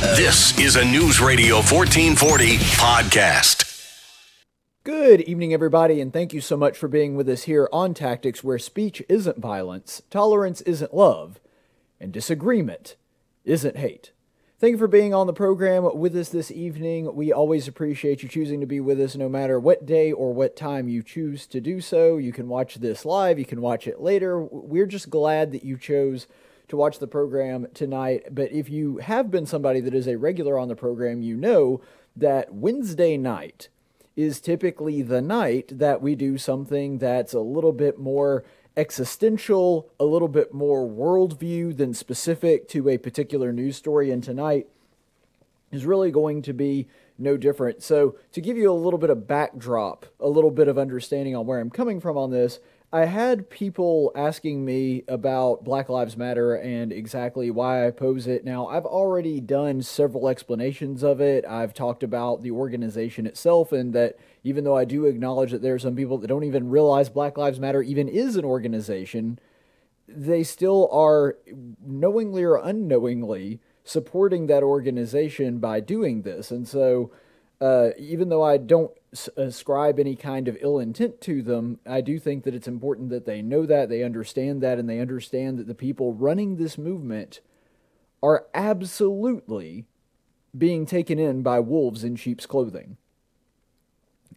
This is a News Radio 1440 podcast. Good evening, everybody, and thank you so much for being with us here on Tactics, where speech isn't violence, tolerance isn't love, and disagreement isn't hate. Thank you for being on the program with us this evening. We always appreciate you choosing to be with us no matter what day or what time you choose to do so. You can watch this live, you can watch it later. We're just glad that you chose to watch the program tonight. But if you have been somebody that is a regular on the program, you know that Wednesday night is typically the night that we do something that's a little bit more existential, a little bit more worldview than specific to a particular news story. And tonight is really going to be no different. So, to give you a little bit of backdrop, a little bit of understanding on where I'm coming from on this, I had people asking me about Black Lives Matter and exactly why I oppose it. Now, I've already done several explanations of it. I've talked about the organization itself and that even though I do acknowledge that there are some people that don't even realize Black Lives Matter even is an organization, they still are knowingly or unknowingly supporting that organization by doing this. And so, uh, even though I don't ascribe any kind of ill intent to them, I do think that it's important that they know that, they understand that, and they understand that the people running this movement are absolutely being taken in by wolves in sheep's clothing.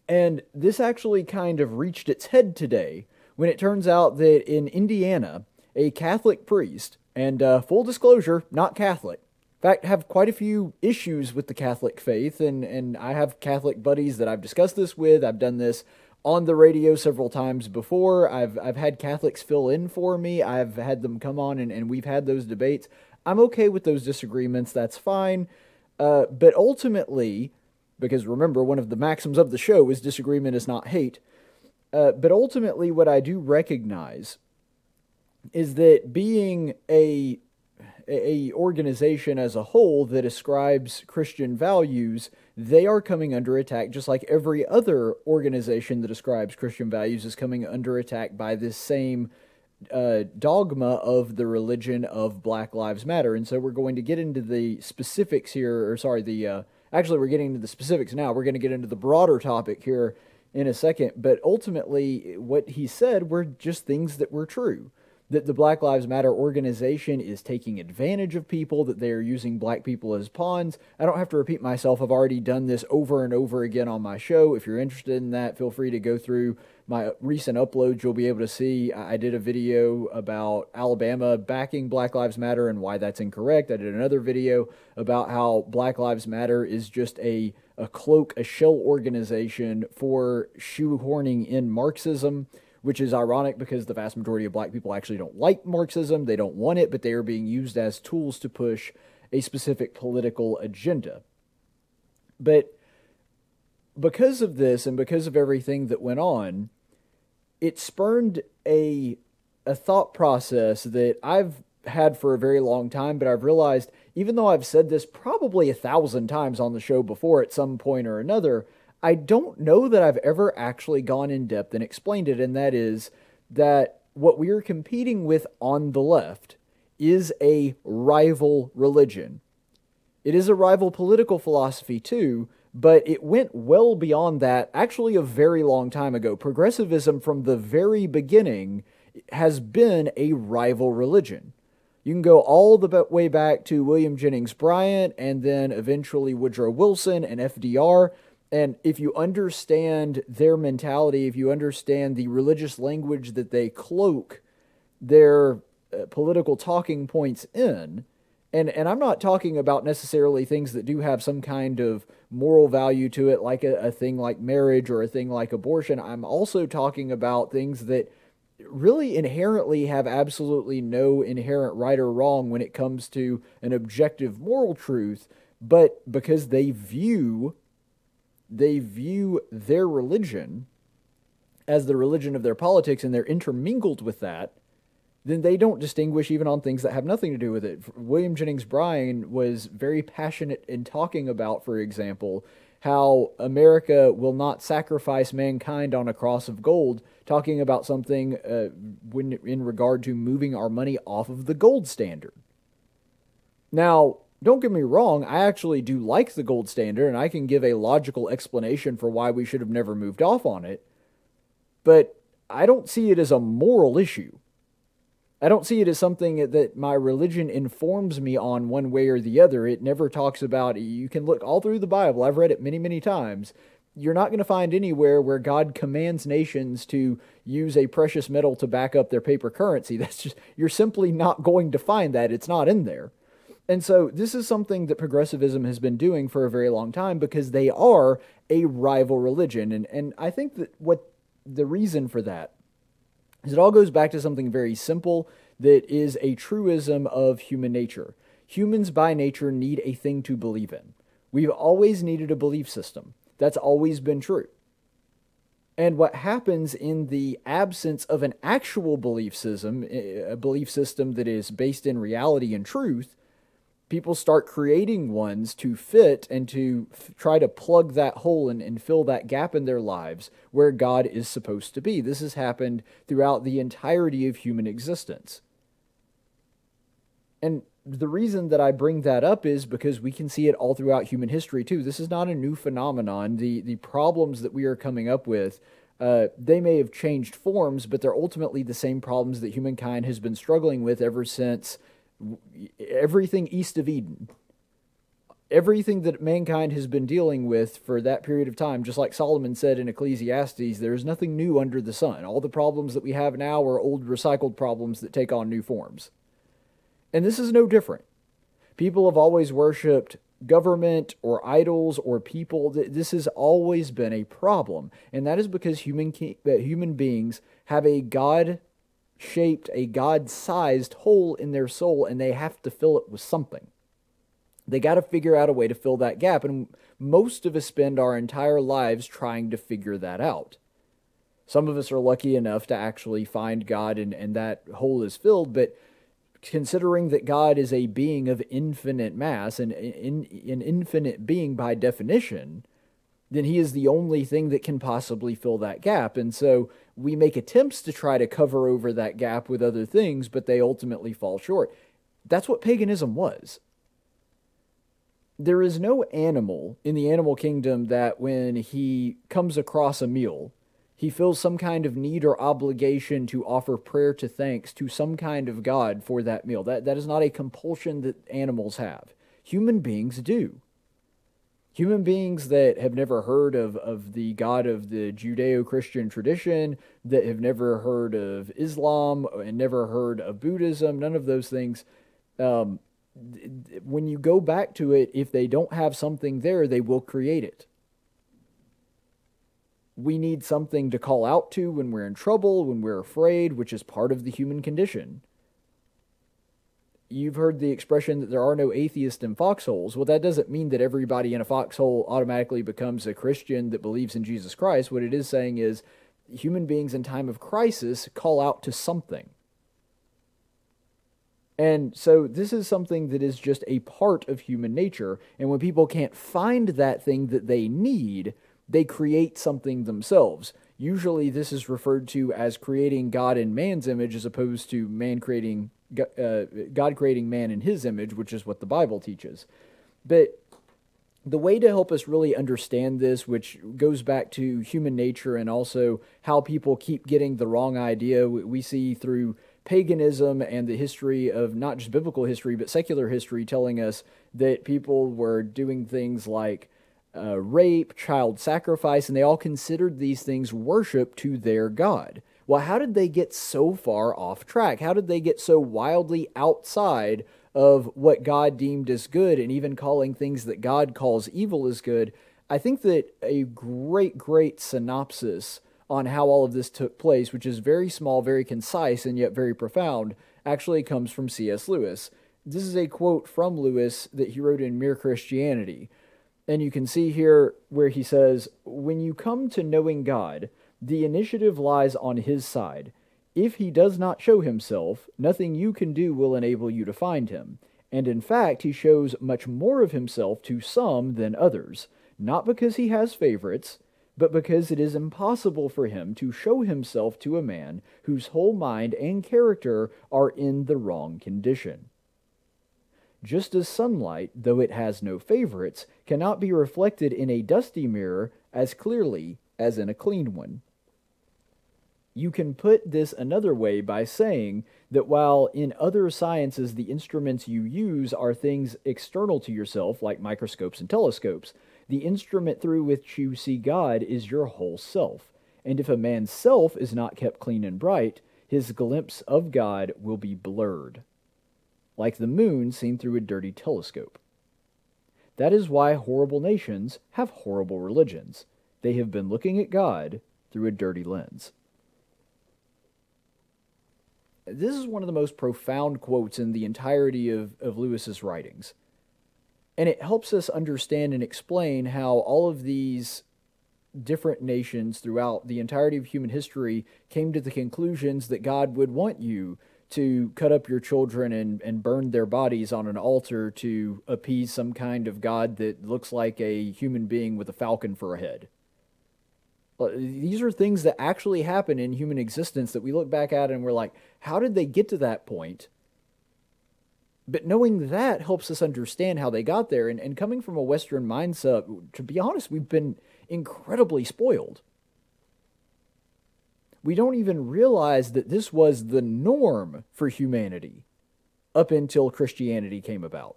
And this actually kind of reached its head today when it turns out that in Indiana, a Catholic priest, and uh, full disclosure, not Catholic, fact, have quite a few issues with the Catholic faith, and, and I have Catholic buddies that I've discussed this with. I've done this on the radio several times before. I've I've had Catholics fill in for me. I've had them come on and, and we've had those debates. I'm okay with those disagreements. That's fine. Uh, but ultimately, because remember, one of the maxims of the show is disagreement is not hate. Uh, but ultimately, what I do recognize is that being a a organization as a whole that ascribes Christian values, they are coming under attack just like every other organization that ascribes Christian values is coming under attack by this same uh, dogma of the religion of Black Lives Matter. And so we're going to get into the specifics here, or sorry, the uh, actually we're getting into the specifics now. We're going to get into the broader topic here in a second. But ultimately, what he said were just things that were true that the Black Lives Matter organization is taking advantage of people, that they are using black people as pawns. I don't have to repeat myself. I've already done this over and over again on my show. If you're interested in that, feel free to go through my recent uploads. You'll be able to see I did a video about Alabama backing Black Lives Matter and why that's incorrect. I did another video about how Black Lives Matter is just a a cloak, a shell organization for shoehorning in Marxism which is ironic because the vast majority of black people actually don't like Marxism. They don't want it, but they are being used as tools to push a specific political agenda. But because of this and because of everything that went on, it spurned a a thought process that I've had for a very long time, but I've realized even though I've said this probably a thousand times on the show before at some point or another, I don't know that I've ever actually gone in depth and explained it, and that is that what we are competing with on the left is a rival religion. It is a rival political philosophy too, but it went well beyond that actually a very long time ago. Progressivism from the very beginning has been a rival religion. You can go all the way back to William Jennings Bryan and then eventually Woodrow Wilson and FDR. And if you understand their mentality, if you understand the religious language that they cloak their uh, political talking points in, and and I'm not talking about necessarily things that do have some kind of moral value to it, like a, a thing like marriage or a thing like abortion. I'm also talking about things that really inherently have absolutely no inherent right or wrong when it comes to an objective moral truth, but because they view they view their religion as the religion of their politics and they're intermingled with that, then they don't distinguish even on things that have nothing to do with it. William Jennings Bryan was very passionate in talking about, for example, how America will not sacrifice mankind on a cross of gold, talking about something uh, when in regard to moving our money off of the gold standard. Now, Don't get me wrong, I actually do like the gold standard and I can give a logical explanation for why we should have never moved off on it. But I don't see it as a moral issue. I don't see it as something that my religion informs me on one way or the other. It never talks about, you can look all through the Bible, I've read it many, many times. You're not going to find anywhere where God commands nations to use a precious metal to back up their paper currency. That's just, you're simply not going to find that. It's not in there. And so this is something that progressivism has been doing for a very long time because they are a rival religion. And, and I think that what the reason for that is it all goes back to something very simple that is a truism of human nature. Humans by nature need a thing to believe in. We've always needed a belief system. That's always been true. And what happens in the absence of an actual belief system, eh, a belief system that is based in reality and truth, people start creating ones to fit and to f- try to plug that hole and, and fill that gap in their lives where God is supposed to be. This has happened throughout the entirety of human existence. And the reason that I bring that up is because we can see it all throughout human history too. This is not a new phenomenon. The the problems that we are coming up with, uh, they may have changed forms, but they're ultimately the same problems that humankind has been struggling with ever since everything east of Eden, everything that mankind has been dealing with for that period of time, just like Solomon said in Ecclesiastes, there is nothing new under the sun. All the problems that we have now are old recycled problems that take on new forms. And this is no different. People have always worshiped government or idols or people. This has always been a problem. And that is because human, human beings have a God shaped a God sized hole in their soul and they have to fill it with something. They got to figure out a way to fill that gap. And most of us spend our entire lives trying to figure that out. Some of us are lucky enough to actually find God and, and that hole is filled, but considering that God is a being of infinite mass and in, an infinite being by definition, then he is the only thing that can possibly fill that gap. And so we make attempts to try to cover over that gap with other things, but they ultimately fall short. That's what paganism was. There is no animal in the animal kingdom that when he comes across a meal, he feels some kind of need or obligation to offer prayer to thanks to some kind of God for that meal. That, that is not a compulsion that animals have. Human beings do human beings that have never heard of, of the God of the Judeo Christian tradition, that have never heard of Islam and never heard of Buddhism, none of those things. Um, when you go back to it, if they don't have something there, they will create it. We need something to call out to when we're in trouble, when we're afraid, which is part of the human condition you've heard the expression that there are no atheists in foxholes. Well, that doesn't mean that everybody in a foxhole automatically becomes a Christian that believes in Jesus Christ. What it is saying is human beings in time of crisis call out to something. And so this is something that is just a part of human nature. And when people can't find that thing that they need, they create something themselves. Usually, this is referred to as creating God in man's image as opposed to man creating uh, God creating man in his image, which is what the Bible teaches. But the way to help us really understand this, which goes back to human nature and also how people keep getting the wrong idea, we see through paganism and the history of not just biblical history, but secular history telling us that people were doing things like uh, rape, child sacrifice, and they all considered these things worship to their God. Well, how did they get so far off track? How did they get so wildly outside of what God deemed as good and even calling things that God calls evil as good? I think that a great, great synopsis on how all of this took place, which is very small, very concise, and yet very profound, actually comes from C.S. Lewis. This is a quote from Lewis that he wrote in Mere Christianity. And you can see here where he says, When you come to knowing God, the initiative lies on his side. If he does not show himself, nothing you can do will enable you to find him. And in fact, he shows much more of himself to some than others, not because he has favorites, but because it is impossible for him to show himself to a man whose whole mind and character are in the wrong condition. Just as sunlight, though it has no favorites, cannot be reflected in a dusty mirror as clearly as in a clean one. You can put this another way by saying that while in other sciences the instruments you use are things external to yourself, like microscopes and telescopes, the instrument through which you see God is your whole self. And if a man's self is not kept clean and bright, his glimpse of God will be blurred like the moon seen through a dirty telescope. That is why horrible nations have horrible religions. They have been looking at God through a dirty lens. This is one of the most profound quotes in the entirety of, of Lewis's writings. And it helps us understand and explain how all of these different nations throughout the entirety of human history came to the conclusions that God would want you to cut up your children and, and burn their bodies on an altar to appease some kind of god that looks like a human being with a falcon for a head. These are things that actually happen in human existence that we look back at and we're like, how did they get to that point? But knowing that helps us understand how they got there. And, and coming from a Western mindset, to be honest, we've been incredibly spoiled we don't even realize that this was the norm for humanity up until Christianity came about.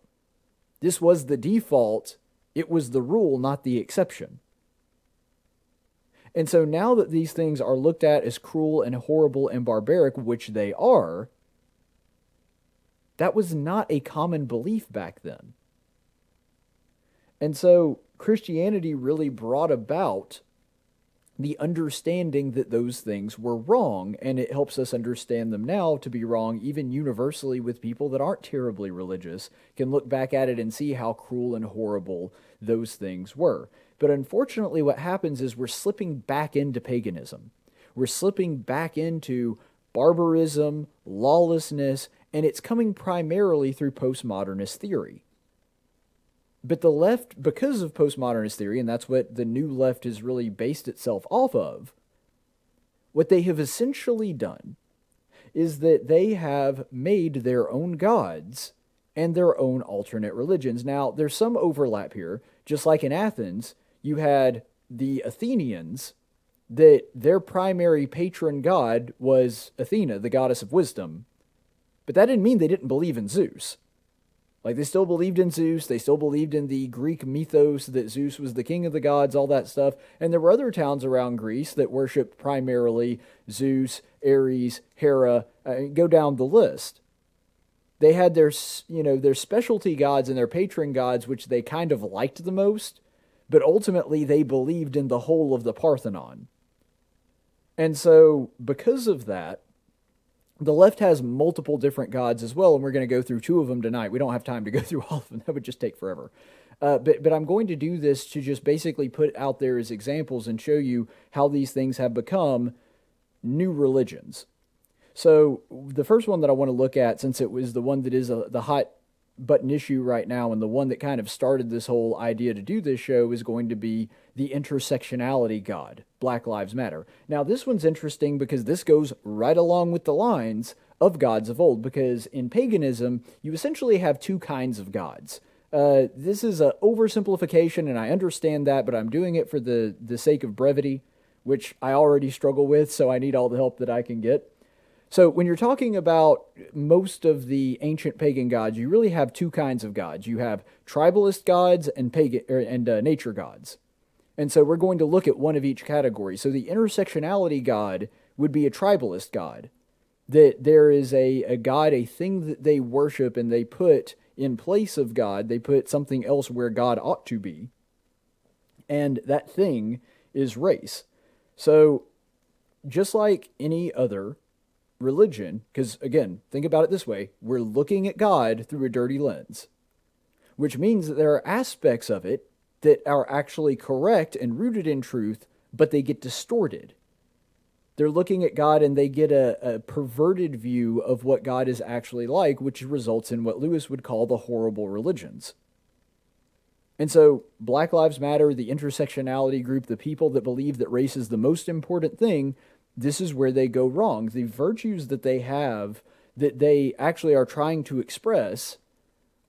This was the default, it was the rule, not the exception. And so now that these things are looked at as cruel and horrible and barbaric, which they are, that was not a common belief back then. And so Christianity really brought about the understanding that those things were wrong, and it helps us understand them now to be wrong, even universally with people that aren't terribly religious, can look back at it and see how cruel and horrible those things were. But unfortunately, what happens is we're slipping back into paganism. We're slipping back into barbarism, lawlessness, and it's coming primarily through postmodernist theory. But the left, because of postmodernist theory, and that's what the new left has really based itself off of, what they have essentially done is that they have made their own gods and their own alternate religions. Now, there's some overlap here. Just like in Athens, you had the Athenians, that their primary patron god was Athena, the goddess of wisdom. But that didn't mean they didn't believe in Zeus. Like they still believed in Zeus, they still believed in the Greek mythos that Zeus was the king of the gods, all that stuff. And there were other towns around Greece that worshipped primarily Zeus, Ares, Hera, uh, go down the list. They had their, you know, their specialty gods and their patron gods, which they kind of liked the most, but ultimately they believed in the whole of the Parthenon. And so, because of that, the left has multiple different gods as well, and we're going to go through two of them tonight. We don't have time to go through all of them, that would just take forever. Uh, but, but I'm going to do this to just basically put out there as examples and show you how these things have become new religions. So, the first one that I want to look at, since it was the one that is a, the hot button issue right now, and the one that kind of started this whole idea to do this show, is going to be the intersectionality God, Black Lives Matter. Now, this one's interesting because this goes right along with the lines of gods of old, because in paganism, you essentially have two kinds of gods. Uh, this is an oversimplification, and I understand that, but I'm doing it for the, the sake of brevity, which I already struggle with, so I need all the help that I can get. So, when you're talking about most of the ancient pagan gods, you really have two kinds of gods. You have tribalist gods and pagan er, and uh, nature gods. And so we're going to look at one of each category. So the intersectionality God would be a tribalist God. That there is a, a God, a thing that they worship and they put in place of God, they put something else where God ought to be. And that thing is race. So just like any other religion, because again, think about it this way we're looking at God through a dirty lens, which means that there are aspects of it that are actually correct and rooted in truth, but they get distorted. They're looking at God and they get a, a, perverted view of what God is actually like, which results in what Lewis would call the horrible religions. And so, Black Lives Matter, the intersectionality group, the people that believe that race is the most important thing, this is where they go wrong. The virtues that they have, that they actually are trying to express,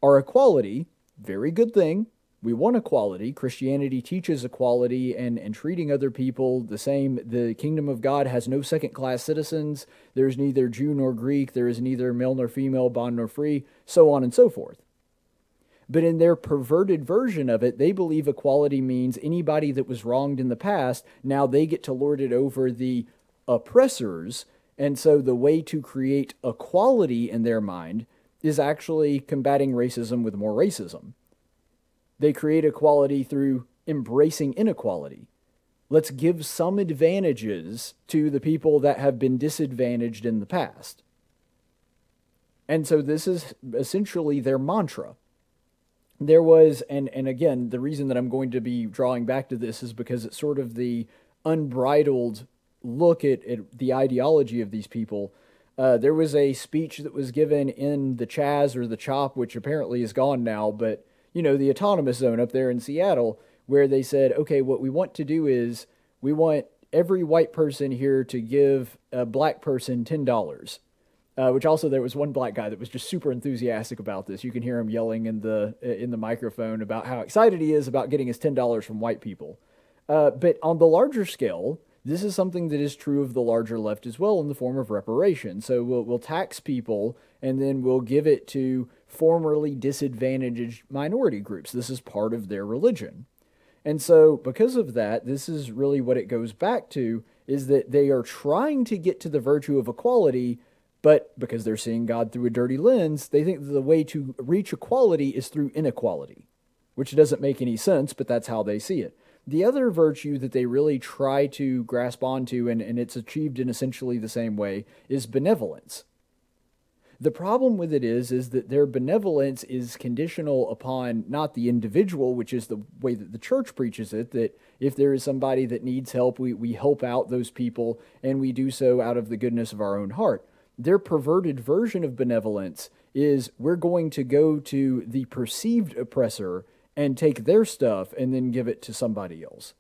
are equality, very good thing. We want equality. Christianity teaches equality and, and treating other people the same. The kingdom of God has no second class citizens. There's neither Jew nor Greek. There is neither male nor female, bond nor free, so on and so forth. But in their perverted version of it, they believe equality means anybody that was wronged in the past, now they get to lord it over the oppressors. And so the way to create equality in their mind is actually combating racism with more racism. They create equality through embracing inequality. Let's give some advantages to the people that have been disadvantaged in the past. And so this is essentially their mantra there was and and again the reason that I'm going to be drawing back to this is because it's sort of the unbridled look at, at the ideology of these people. Uh, there was a speech that was given in the Chaz or the Chop, which apparently is gone now, but you know the autonomous zone up there in Seattle, where they said, okay, what we want to do is we want every white person here to give a black person ten dollars uh, which also there was one black guy that was just super enthusiastic about this. You can hear him yelling in the in the microphone about how excited he is about getting his ten dollars from white people. Uh, but on the larger scale, this is something that is true of the larger left as well in the form of reparation. So we'll, we'll tax people and then we'll give it to formerly disadvantaged minority groups. This is part of their religion. And so because of that, this is really what it goes back to is that they are trying to get to the virtue of equality but because they're seeing God through a dirty lens, they think that the way to reach equality is through inequality, which doesn't make any sense, but that's how they see it. The other virtue that they really try to grasp onto, and, and it's achieved in essentially the same way, is benevolence. The problem with it is, is that their benevolence is conditional upon not the individual, which is the way that the church preaches it, that if there is somebody that needs help, we, we help out those people, and we do so out of the goodness of our own heart their perverted version of benevolence is we're going to go to the perceived oppressor and take their stuff and then give it to somebody else.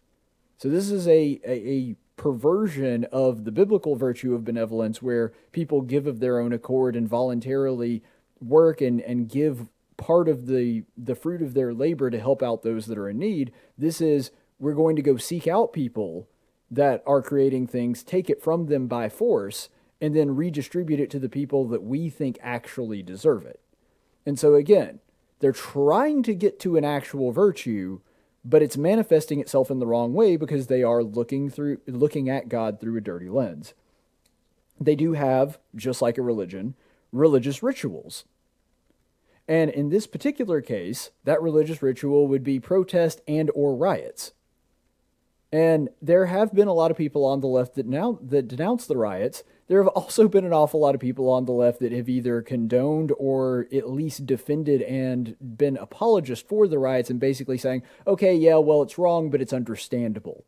So this is a, a, a, perversion of the biblical virtue of benevolence where people give of their own accord and voluntarily work and, and give part of the, the fruit of their labor to help out those that are in need. This is we're going to go seek out people that are creating things, take it from them by force, and then redistribute it to the people that we think actually deserve it. And so again, they're trying to get to an actual virtue, but it's manifesting itself in the wrong way because they are looking through looking at God through a dirty lens. They do have, just like a religion, religious rituals. And in this particular case, that religious ritual would be protest and or riots. And there have been a lot of people on the left that now that denounce the riots there have also been an awful lot of people on the left that have either condoned or at least defended and been apologists for the riots and basically saying, okay, yeah, well, it's wrong, but it's understandable.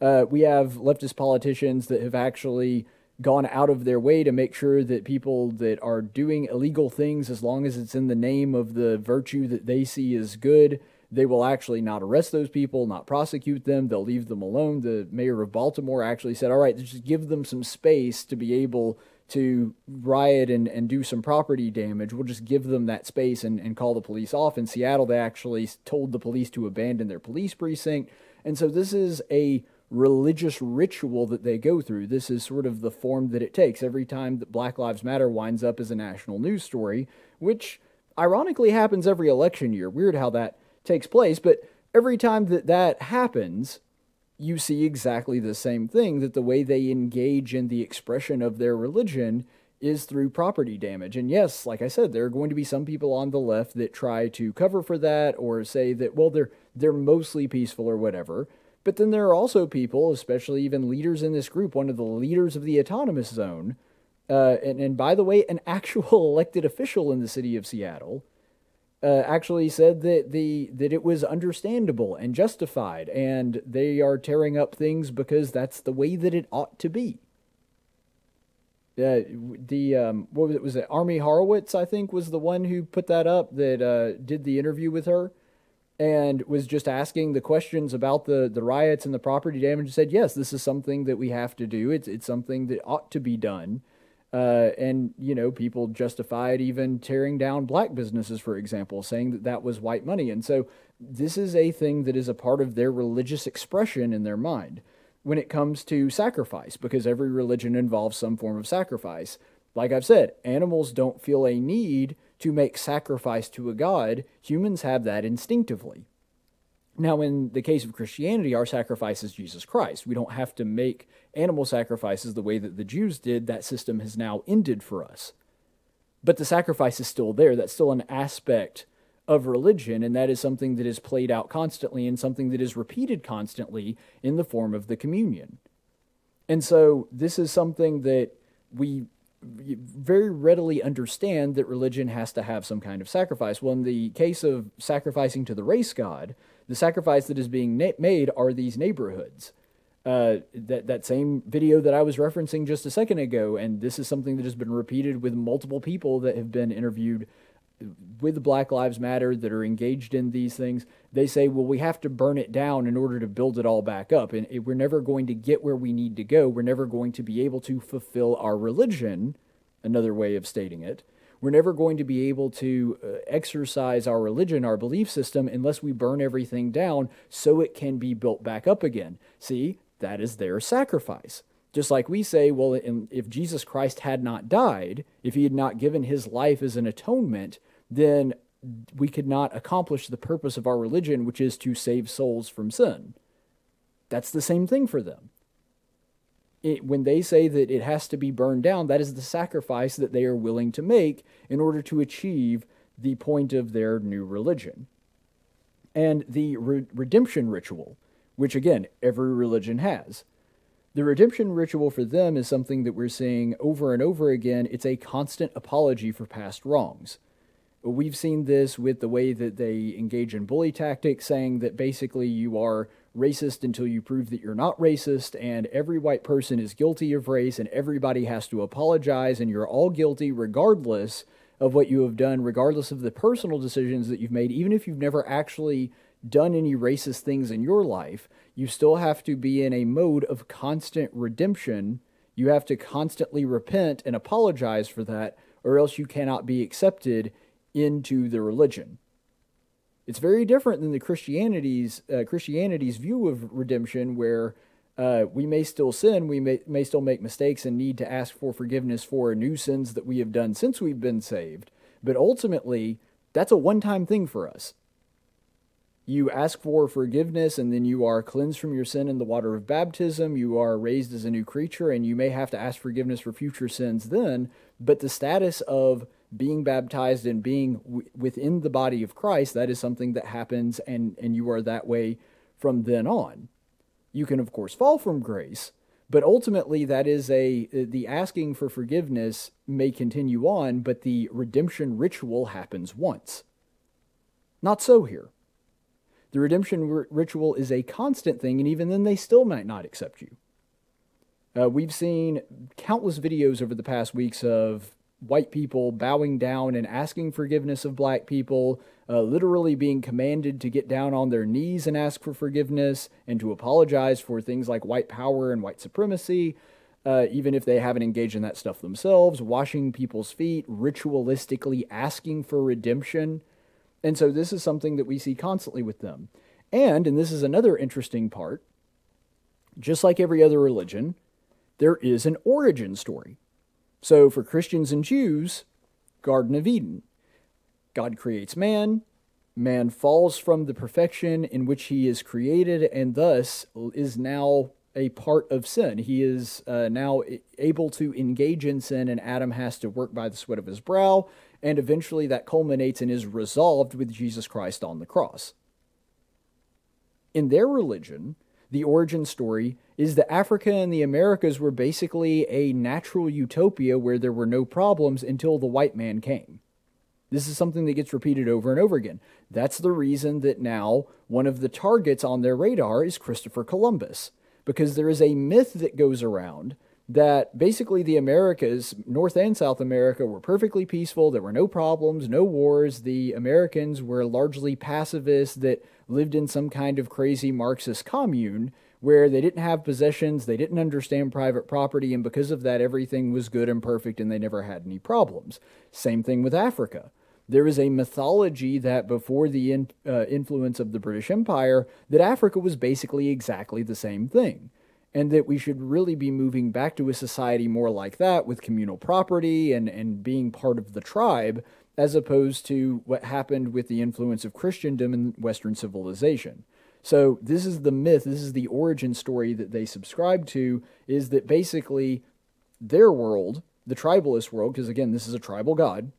Uh, we have leftist politicians that have actually gone out of their way to make sure that people that are doing illegal things, as long as it's in the name of the virtue that they see as good, they will actually not arrest those people, not prosecute them. They'll leave them alone. The mayor of Baltimore actually said, all right, just give them some space to be able to riot and, and do some property damage. We'll just give them that space and, and call the police off. In Seattle, they actually told the police to abandon their police precinct. And so this is a religious ritual that they go through. This is sort of the form that it takes every time that Black Lives Matter winds up as a national news story, which ironically happens every election year. Weird how that takes place. But every time that that happens, you see exactly the same thing that the way they engage in the expression of their religion is through property damage. And yes, like I said, there are going to be some people on the left that try to cover for that or say that well they're they're mostly peaceful or whatever. But then there are also people, especially even leaders in this group, one of the leaders of the autonomous zone, uh, and, and by the way, an actual elected official in the city of Seattle, uh, actually said that the that it was understandable and justified, and they are tearing up things because that's the way that it ought to be. Uh, the um, what was it? Was it Ami Horowitz? I think was the one who put that up. That uh, did the interview with her, and was just asking the questions about the the riots and the property damage. And said, yes, this is something that we have to do. It's it's something that ought to be done. Uh, and, you know, people justified even tearing down black businesses, for example, saying that that was white money. And so this is a thing that is a part of their religious expression in their mind when it comes to sacrifice, because every religion involves some form of sacrifice. Like I've said, animals don't feel a need to make sacrifice to a god, humans have that instinctively. Now, in the case of Christianity, our sacrifice is Jesus Christ. We don't have to make animal sacrifices the way that the Jews did. That system has now ended for us. But the sacrifice is still there. That's still an aspect of religion, and that is something that is played out constantly and something that is repeated constantly in the form of the communion. And so, this is something that we very readily understand that religion has to have some kind of sacrifice. Well, in the case of sacrificing to the race god, the sacrifice that is being na- made are these neighborhoods. Uh, that that same video that I was referencing just a second ago, and this is something that has been repeated with multiple people that have been interviewed with Black Lives Matter that are engaged in these things. They say, well, we have to burn it down in order to build it all back up, and we're never going to get where we need to go. We're never going to be able to fulfill our religion. Another way of stating it we're never going to be able to uh, exercise our religion, our belief system, unless we burn everything down so it can be built back up again. See, that is their sacrifice. Just like we say, well, if Jesus Christ had not died, if he had not given his life as an atonement, then we could not accomplish the purpose of our religion, which is to save souls from sin. That's the same thing for them it, when they say that it has to be burned down, that is the sacrifice that they are willing to make in order to achieve the point of their new religion. And the re- redemption ritual, which again, every religion has. The redemption ritual for them is something that we're seeing over and over again. It's a constant apology for past wrongs. We've seen this with the way that they engage in bully tactics, saying that basically you are racist until you prove that you're not racist, and every white person is guilty of race, and everybody has to apologize, and you're all guilty regardless of what you have done, regardless of the personal decisions that you've made, even if you've never actually done any racist things in your life, you still have to be in a mode of constant redemption. You have to constantly repent and apologize for that, or else you cannot be accepted into the religion. It's very different than the Christianity's uh, Christianity's view of redemption, where uh, we may still sin, we may, may still make mistakes, and need to ask for forgiveness for new sins that we have done since we've been saved. But ultimately, that's a one time thing for us. You ask for forgiveness, and then you are cleansed from your sin in the water of baptism. You are raised as a new creature, and you may have to ask forgiveness for future sins then. But the status of being baptized and being w- within the body of Christ, that is something that happens, and, and you are that way from then on. You can, of course, fall from grace, but ultimately, that is a the asking for forgiveness may continue on, but the redemption ritual happens once. Not so here. The redemption r- ritual is a constant thing, and even then, they still might not accept you. Uh, we've seen countless videos over the past weeks of white people bowing down and asking forgiveness of black people, uh, literally being commanded to get down on their knees and ask for forgiveness and to apologize for things like white power and white supremacy, uh, even if they haven't engaged in that stuff themselves, washing people's feet, ritualistically asking for redemption. And so this is something that we see constantly with them. And, and this is another interesting part, just like every other religion, there is an origin story. So for Christians and Jews, Garden of Eden. God creates man, man falls from the perfection in which he is created and thus is now a part of sin. He is uh, now able to engage in sin, and Adam has to work by the sweat of his brow, and eventually that culminates and is resolved with Jesus Christ on the cross. In their religion, the origin story is that Africa and the Americas were basically a natural utopia where there were no problems until the white man came. This is something that gets repeated over and over again. That's the reason that now one of the targets on their radar is Christopher Columbus, because there is a myth that goes around that basically the Americas, North and South America, were perfectly peaceful. There were no problems, no wars. The Americans were largely pacifists that lived in some kind of crazy Marxist commune, where they didn't have possessions, they didn't understand private property, and because of that, everything was good and perfect and they never had any problems. Same thing with Africa. There is a mythology that before the in, uh, influence of the British Empire, that Africa was basically exactly the same thing and that we should really be moving back to a society more like that with communal property and, and being part of the tribe as opposed to what happened with the influence of Christendom in Western civilization. So this is the myth, this is the origin story that they subscribe to, is that basically their world, the tribalist world, because again, this is a tribal god,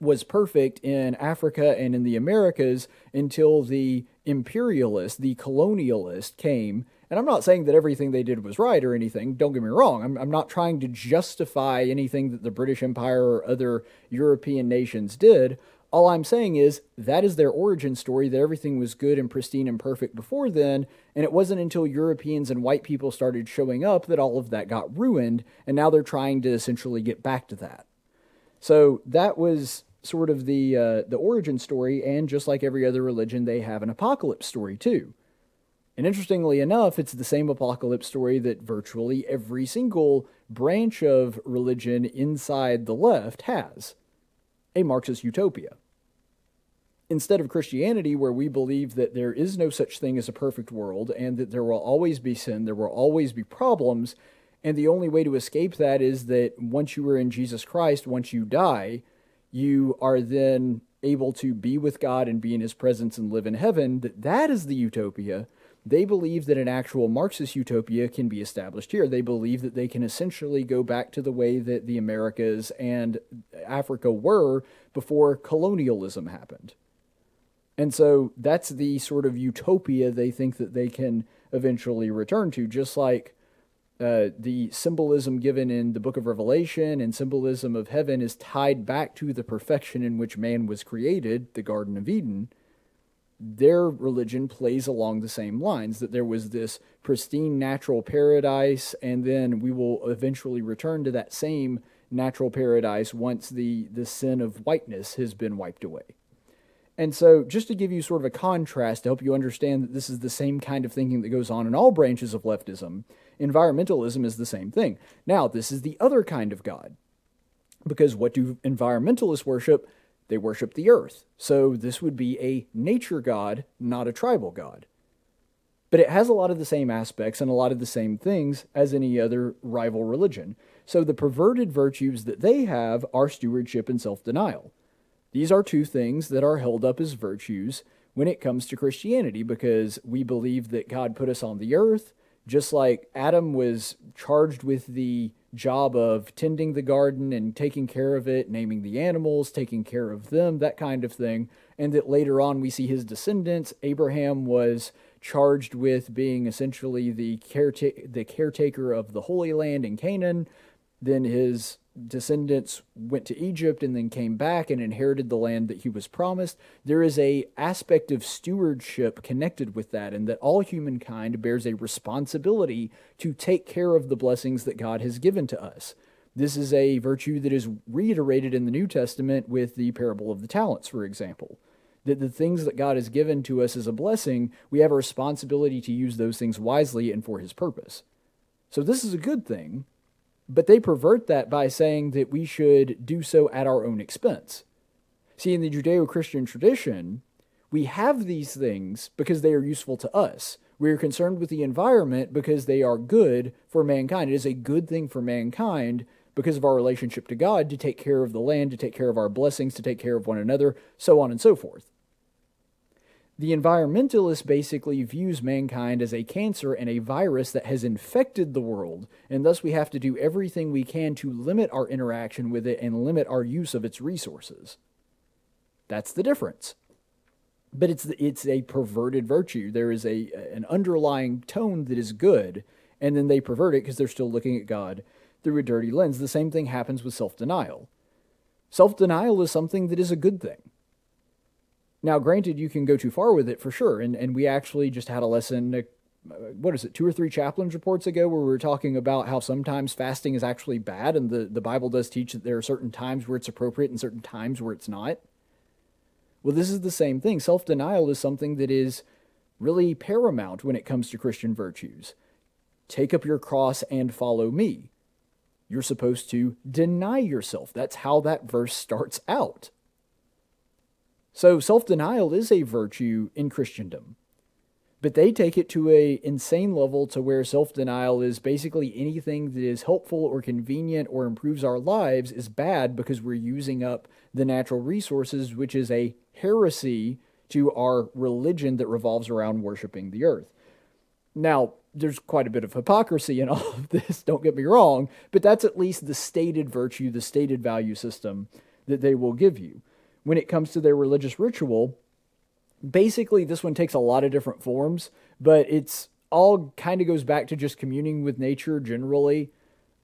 was perfect in Africa and in the Americas until the imperialist, the colonialist came and I'm not saying that everything they did was right or anything. Don't get me wrong. I'm, I'm not trying to justify anything that the British Empire or other European nations did. All I'm saying is that is their origin story, that everything was good and pristine and perfect before then. And it wasn't until Europeans and white people started showing up that all of that got ruined. And now they're trying to essentially get back to that. So that was sort of the, uh, the origin story. And just like every other religion, they have an apocalypse story too. And interestingly enough, it's the same apocalypse story that virtually every single branch of religion inside the left has a Marxist utopia. Instead of Christianity, where we believe that there is no such thing as a perfect world and that there will always be sin, there will always be problems, and the only way to escape that is that once you are in Jesus Christ, once you die, you are then able to be with God and be in his presence and live in heaven, that that is the utopia they believe that an actual Marxist utopia can be established here. They believe that they can essentially go back to the way that the Americas and Africa were before colonialism happened. And so that's the sort of utopia they think that they can eventually return to, just like uh, the symbolism given in the book of Revelation and symbolism of heaven is tied back to the perfection in which man was created, the Garden of Eden their religion plays along the same lines that there was this pristine natural paradise, and then we will eventually return to that same natural paradise once the, the sin of whiteness has been wiped away. And so, just to give you sort of a contrast to help you understand that this is the same kind of thinking that goes on in all branches of leftism, environmentalism is the same thing. Now, this is the other kind of God. Because what do environmentalists worship? They worship the earth. So this would be a nature god, not a tribal god. But it has a lot of the same aspects and a lot of the same things as any other rival religion. So the perverted virtues that they have are stewardship and self denial. These are two things that are held up as virtues when it comes to Christianity because we believe that God put us on the earth, just like Adam was charged with the job of tending the garden and taking care of it, naming the animals, taking care of them, that kind of thing. And that later on we see his descendants. Abraham was charged with being essentially the, careta- the caretaker of the Holy Land in Canaan. Then his descendants went to Egypt and then came back and inherited the land that he was promised. There is a aspect of stewardship connected with that and that all humankind bears a responsibility to take care of the blessings that God has given to us. This is a virtue that is reiterated in the New Testament with the parable of the talents, for example. That the things that God has given to us as a blessing, we have a responsibility to use those things wisely and for his purpose. So this is a good thing, but they pervert that by saying that we should do so at our own expense. See, in the Judeo Christian tradition, we have these things because they are useful to us. We are concerned with the environment because they are good for mankind. It is a good thing for mankind because of our relationship to God to take care of the land, to take care of our blessings, to take care of one another, so on and so forth the environmentalist basically views mankind as a cancer and a virus that has infected the world, and thus we have to do everything we can to limit our interaction with it and limit our use of its resources. That's the difference. But it's it's a perverted virtue. There is a an underlying tone that is good, and then they pervert it because they're still looking at God through a dirty lens. The same thing happens with self-denial. Self-denial is something that is a good thing now, granted, you can go too far with it for sure, and, and we actually just had a lesson, uh, what is it, two or three chaplains reports ago, where we were talking about how sometimes fasting is actually bad, and the, the Bible does teach that there are certain times where it's appropriate and certain times where it's not. Well, this is the same thing. Self denial is something that is really paramount when it comes to Christian virtues. Take up your cross and follow me. You're supposed to deny yourself. That's how that verse starts out. So self denial is a virtue in Christendom. But they take it to a insane level to where self denial is basically anything that is helpful or convenient or improves our lives is bad because we're using up the natural resources, which is a heresy to our religion that revolves around worshiping the earth. Now, there's quite a bit of hypocrisy in all of this, don't get me wrong, but that's at least the stated virtue, the stated value system that they will give you. When it comes to their religious ritual, basically this one takes a lot of different forms, but it's all kind of goes back to just communing with nature generally.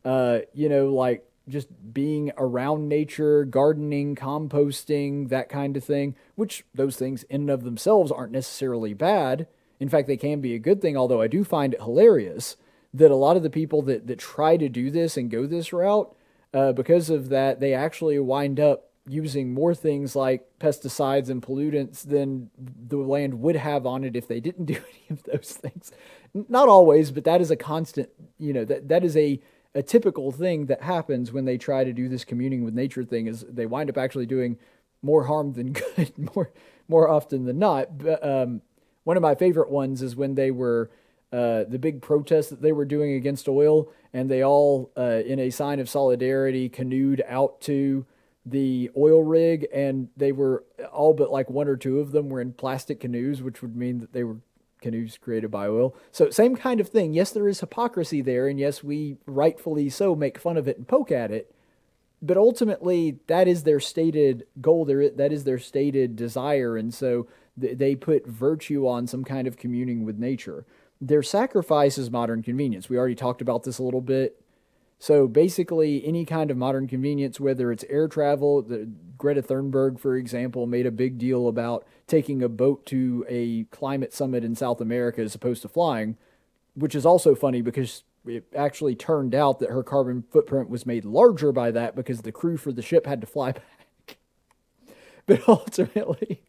Uh, you know, like just being around nature, gardening, composting, that kind of thing, which those things in and of themselves aren't necessarily bad. In fact, they can be a good thing, although I do find it hilarious that a lot of the people that, that try to do this and go this route, uh, because of that, they actually wind up using more things like pesticides and pollutants than the land would have on it if they didn't do any of those things. Not always, but that is a constant, you know, that, that is a, a typical thing that happens when they try to do this communing with nature thing is they wind up actually doing more harm than good more more often than not. But, um, one of my favorite ones is when they were uh, the big protest that they were doing against oil, and they all, uh, in a sign of solidarity, canoed out to the oil rig, and they were all but like one or two of them were in plastic canoes, which would mean that they were canoes created by oil. So, same kind of thing. Yes, there is hypocrisy there, and yes, we rightfully so make fun of it and poke at it. But ultimately, that is their stated goal. That is their stated desire, and so they put virtue on some kind of communing with nature. Their sacrifice is modern convenience. We already talked about this a little bit. So basically, any kind of modern convenience, whether it's air travel, the, Greta Thunberg, for example, made a big deal about taking a boat to a climate summit in South America as opposed to flying, which is also funny because it actually turned out that her carbon footprint was made larger by that because the crew for the ship had to fly back. But ultimately,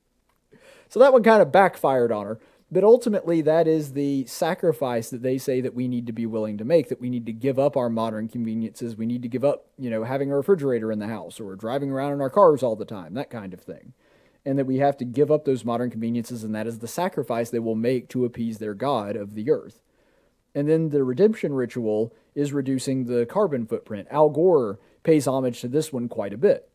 so that one kind of backfired on her. But ultimately, that is the sacrifice that they say that we need to be willing to make, that we need to give up our modern conveniences. We need to give up, you know, having a refrigerator in the house or driving around in our cars all the time, that kind of thing. And that we have to give up those modern conveniences, and that is the sacrifice they will make to appease their God of the earth. And then the redemption ritual is reducing the carbon footprint. Al Gore pays homage to this one quite a bit.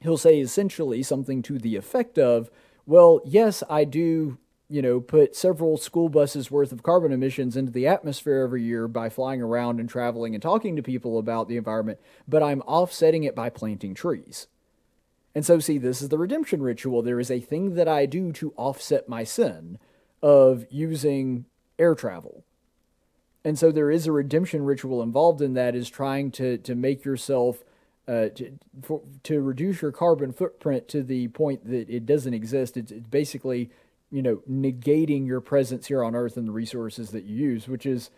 He'll say essentially something to the effect of, well, yes, I do, you know, put several school buses worth of carbon emissions into the atmosphere every year by flying around and traveling and talking to people about the environment, but I'm offsetting it by planting trees. And so, see, this is the redemption ritual. There is a thing that I do to offset my sin of using air travel. And so there is a redemption ritual involved in that is trying to to make yourself uh, to, for, to reduce your carbon footprint to the point that it doesn't exist. It's, it's basically, you know, negating your presence here on Earth and the resources that you use, which is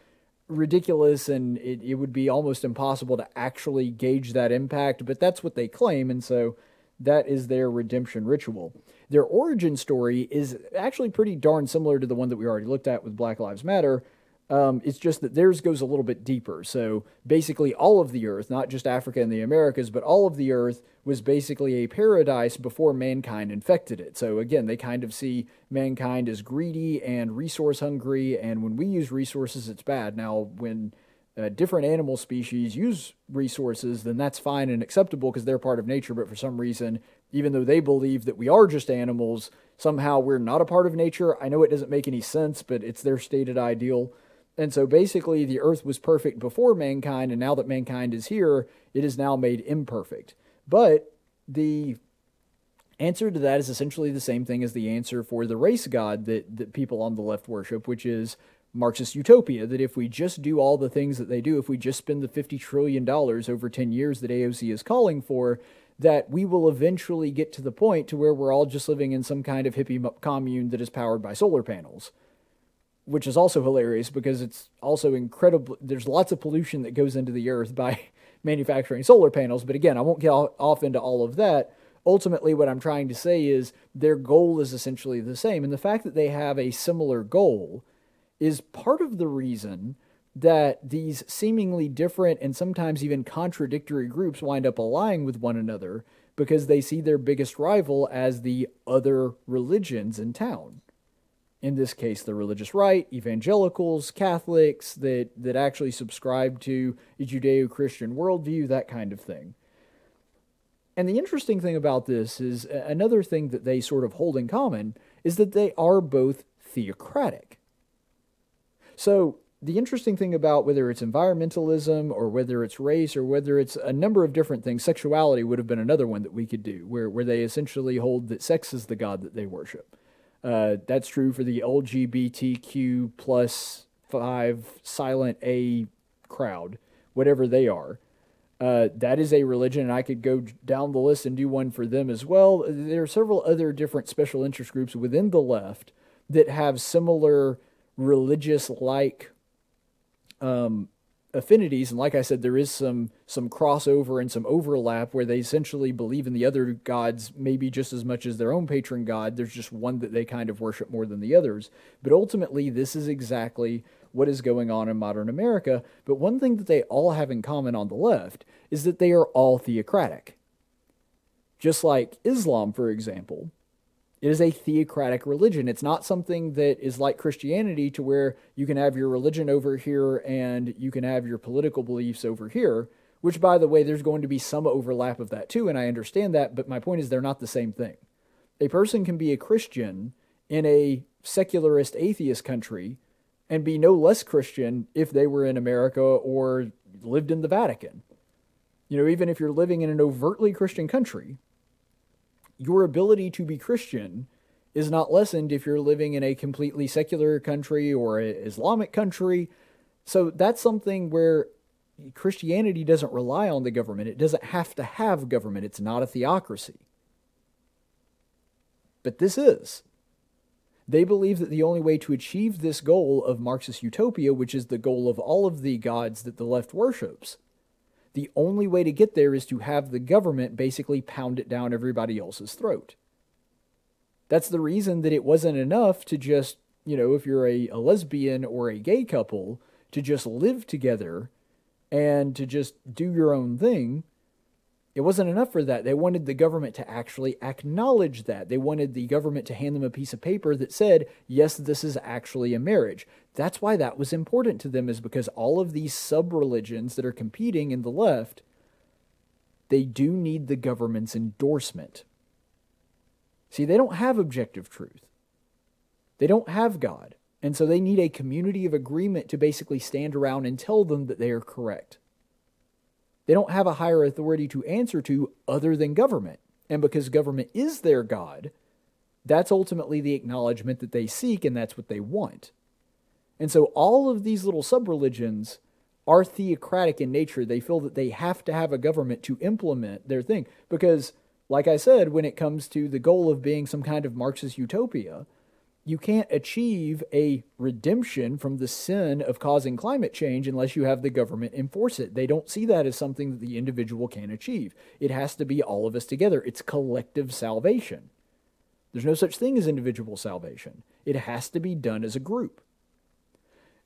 ridiculous and it, it would be almost impossible to actually gauge that impact, but that's what they claim, and so that is their redemption ritual. Their origin story is actually pretty darn similar to the one that we already looked at with Black Lives Matter, um, it's just that theirs goes a little bit deeper. So basically, all of the earth, not just Africa and the Americas, but all of the earth was basically a paradise before mankind infected it. So again, they kind of see mankind as greedy and resource hungry, and when we use resources, it's bad. Now, when uh, different animal species use resources, then that's fine and acceptable because they're part of nature. But for some reason, even though they believe that we are just animals, somehow we're not a part of nature. I know it doesn't make any sense, but it's their stated ideal. And so basically, the earth was perfect before mankind, and now that mankind is here, it is now made imperfect. But the answer to that is essentially the same thing as the answer for the race god that, that people on the left worship, which is Marxist utopia. That if we just do all the things that they do, if we just spend the $50 trillion over 10 years that AOC is calling for, that we will eventually get to the point to where we're all just living in some kind of hippie commune that is powered by solar panels which is also hilarious because it's also incredible. There's lots of pollution that goes into the earth by manufacturing solar panels. But again, I won't get off into all of that. ultimately, what I'm trying to say is their goal is essentially the same. And the fact that they have a similar goal is part of the reason that these seemingly different and sometimes even contradictory groups wind up allying with one another because they see their biggest rival as the other religions in town. In this case, the religious right, evangelicals, Catholics that, that actually subscribe to a Judeo Christian worldview, that kind of thing. And the interesting thing about this is another thing that they sort of hold in common is that they are both theocratic. So, the interesting thing about whether it's environmentalism or whether it's race or whether it's a number of different things, sexuality would have been another one that we could do, where, where they essentially hold that sex is the God that they worship. Uh, that's true for the LGBTQ plus five silent A crowd, whatever they are. Uh, that is a religion, and I could go down the list and do one for them as well. There are several other different special interest groups within the left that have similar religious like um, affinities. And like I said, there is some some crossover and some overlap where they essentially believe in the other gods maybe just as much as their own patron god. There's just one that they kind of worship more than the others. But ultimately, this is exactly what is going on in modern America. But one thing that they all have in common on the left is that they are all theocratic. Just like Islam, for example, it is a theocratic religion. It's not something that is like Christianity to where you can have your religion over here and you can have your political beliefs over here, which, by the way, there's going to be some overlap of that too, and I understand that, but my point is they're not the same thing. A person can be a Christian in a secularist atheist country and be no less Christian if they were in America or lived in the Vatican. You know, even if you're living in an overtly Christian country, your ability to be Christian is not lessened if you're living in a completely secular country or an Islamic country. So that's something where Christianity doesn't rely on the government. It doesn't have to have government. It's not a theocracy. But this is. They believe that the only way to achieve this goal of Marxist utopia, which is the goal of all of the gods that the left worships, the only way to get there is to have the government basically pound it down everybody else's throat. That's the reason that it wasn't enough to just, you know, if you're a, a lesbian or a gay couple, to just live together and to just do your own thing it wasn't enough for that. They wanted the government to actually acknowledge that. They wanted the government to hand them a piece of paper that said, yes, this is actually a marriage. That's why that was important to them, is because all of these sub religions that are competing in the left, they do need the government's endorsement. See, they don't have objective truth, they don't have God. And so they need a community of agreement to basically stand around and tell them that they are correct. They don't have a higher authority to answer to other than government. And because government is their God, that's ultimately the acknowledgement that they seek and that's what they want. And so all of these little sub religions are theocratic in nature. They feel that they have to have a government to implement their thing. Because, like I said, when it comes to the goal of being some kind of Marxist utopia, you can't achieve a redemption from the sin of causing climate change unless you have the government enforce it. They don't see that as something that the individual can achieve. It has to be all of us together. It's collective salvation. There's no such thing as individual salvation. It has to be done as a group.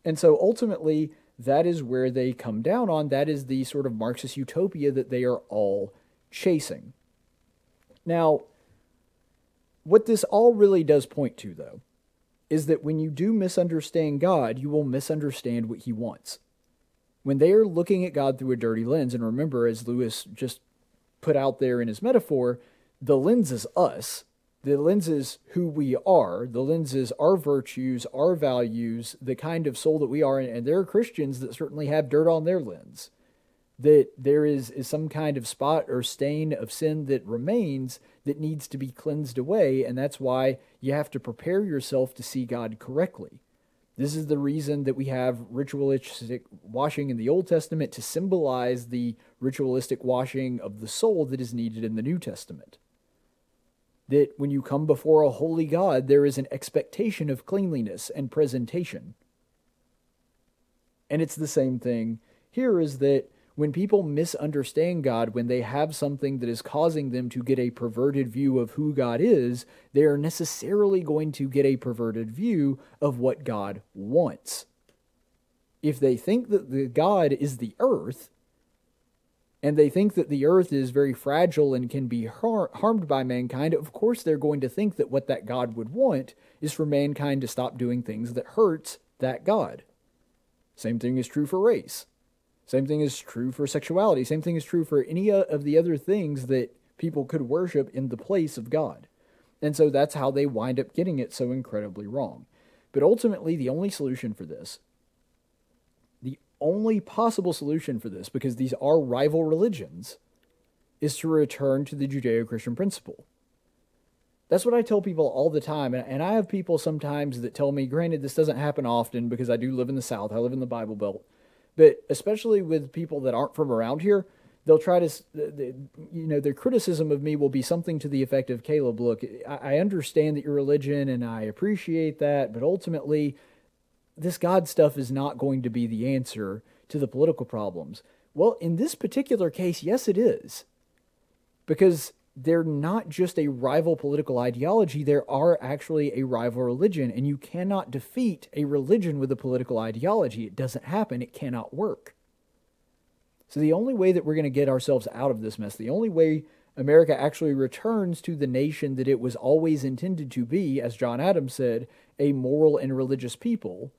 And so ultimately, that is where they come down on. That is the sort of Marxist utopia that they are all chasing. Now, what this all really does point to, though, is that when you do misunderstand God, you will misunderstand what He wants. When they are looking at God through a dirty lens, and remember, as Lewis just put out there in his metaphor, the lens is us. The lens is who we are. The lens is our virtues, our values, the kind of soul that we are. And there are Christians that certainly have dirt on their lens that there is, is some kind of spot or stain of sin that remains that needs to be cleansed away, and that's why you have to prepare yourself to see God correctly. This is the reason that we have ritualistic washing in the Old Testament to symbolize the ritualistic washing of the soul that is needed in the New Testament. That when you come before a holy God, there is an expectation of cleanliness and presentation. And it's the same thing here is that When people misunderstand God, when they have something that is causing them to get a perverted view of who God is, they are necessarily going to get a perverted view of what God wants. If they think that the God is the earth, and they think that the earth is very fragile and can be har- harmed by mankind, of course they're going to think that what that God would want is for mankind to stop doing things that hurts that God. Same thing is true for race. Same thing is true for sexuality. Same thing is true for any uh, of the other things that people could worship in the place of God. And so that's how they wind up getting it so incredibly wrong. But ultimately, the only solution for this, the only possible solution for this, because these are rival religions, is to return to the Judeo Christian principle. That's what I tell people all the time. And I have people sometimes that tell me, granted, this doesn't happen often because I do live in the South, I live in the Bible Belt but especially with people that aren't from around here, they'll try to, you know, their criticism of me will be something to the effect of, Caleb, look, I understand that your religion and I appreciate that, but ultimately, this God stuff is not going to be the answer to the political problems. Well, in this particular case, yes, it is. Because they're not just a rival political ideology, there are actually a rival religion, and you cannot defeat a religion with a political ideology. It doesn't happen, it cannot work. So, the only way that we're going to get ourselves out of this mess, the only way America actually returns to the nation that it was always intended to be, as John Adams said, a moral and religious people,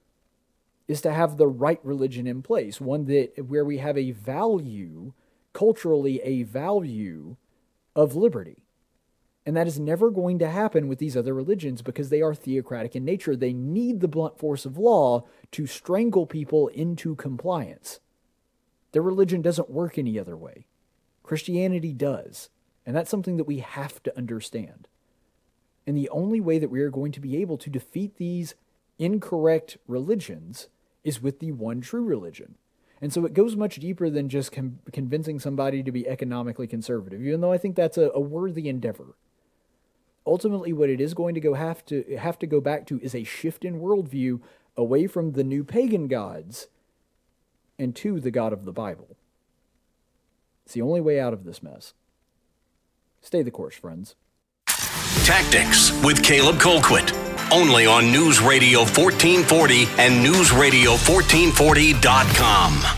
is to have the right religion in place, one that where we have a value, culturally a value of liberty. And that is never going to happen with these other religions because they are theocratic in nature. They need the blunt force of law to strangle people into compliance. Their religion doesn't work any other way. Christianity does. And that's something that we have to understand. And the only way that we are going to be able to defeat these incorrect religions is with the one true religion. And so it goes much deeper than just com- convincing somebody to be economically conservative, even though I think that's a, a worthy endeavor. Ultimately, what it is going to go have to have to go back to is a shift in worldview away from the new pagan gods and to the God of the Bible. It's the only way out of this mess. Stay the course, friends. Tactics with Caleb Colquitt. Only on News Radio 1440 and NewsRadio1440.com.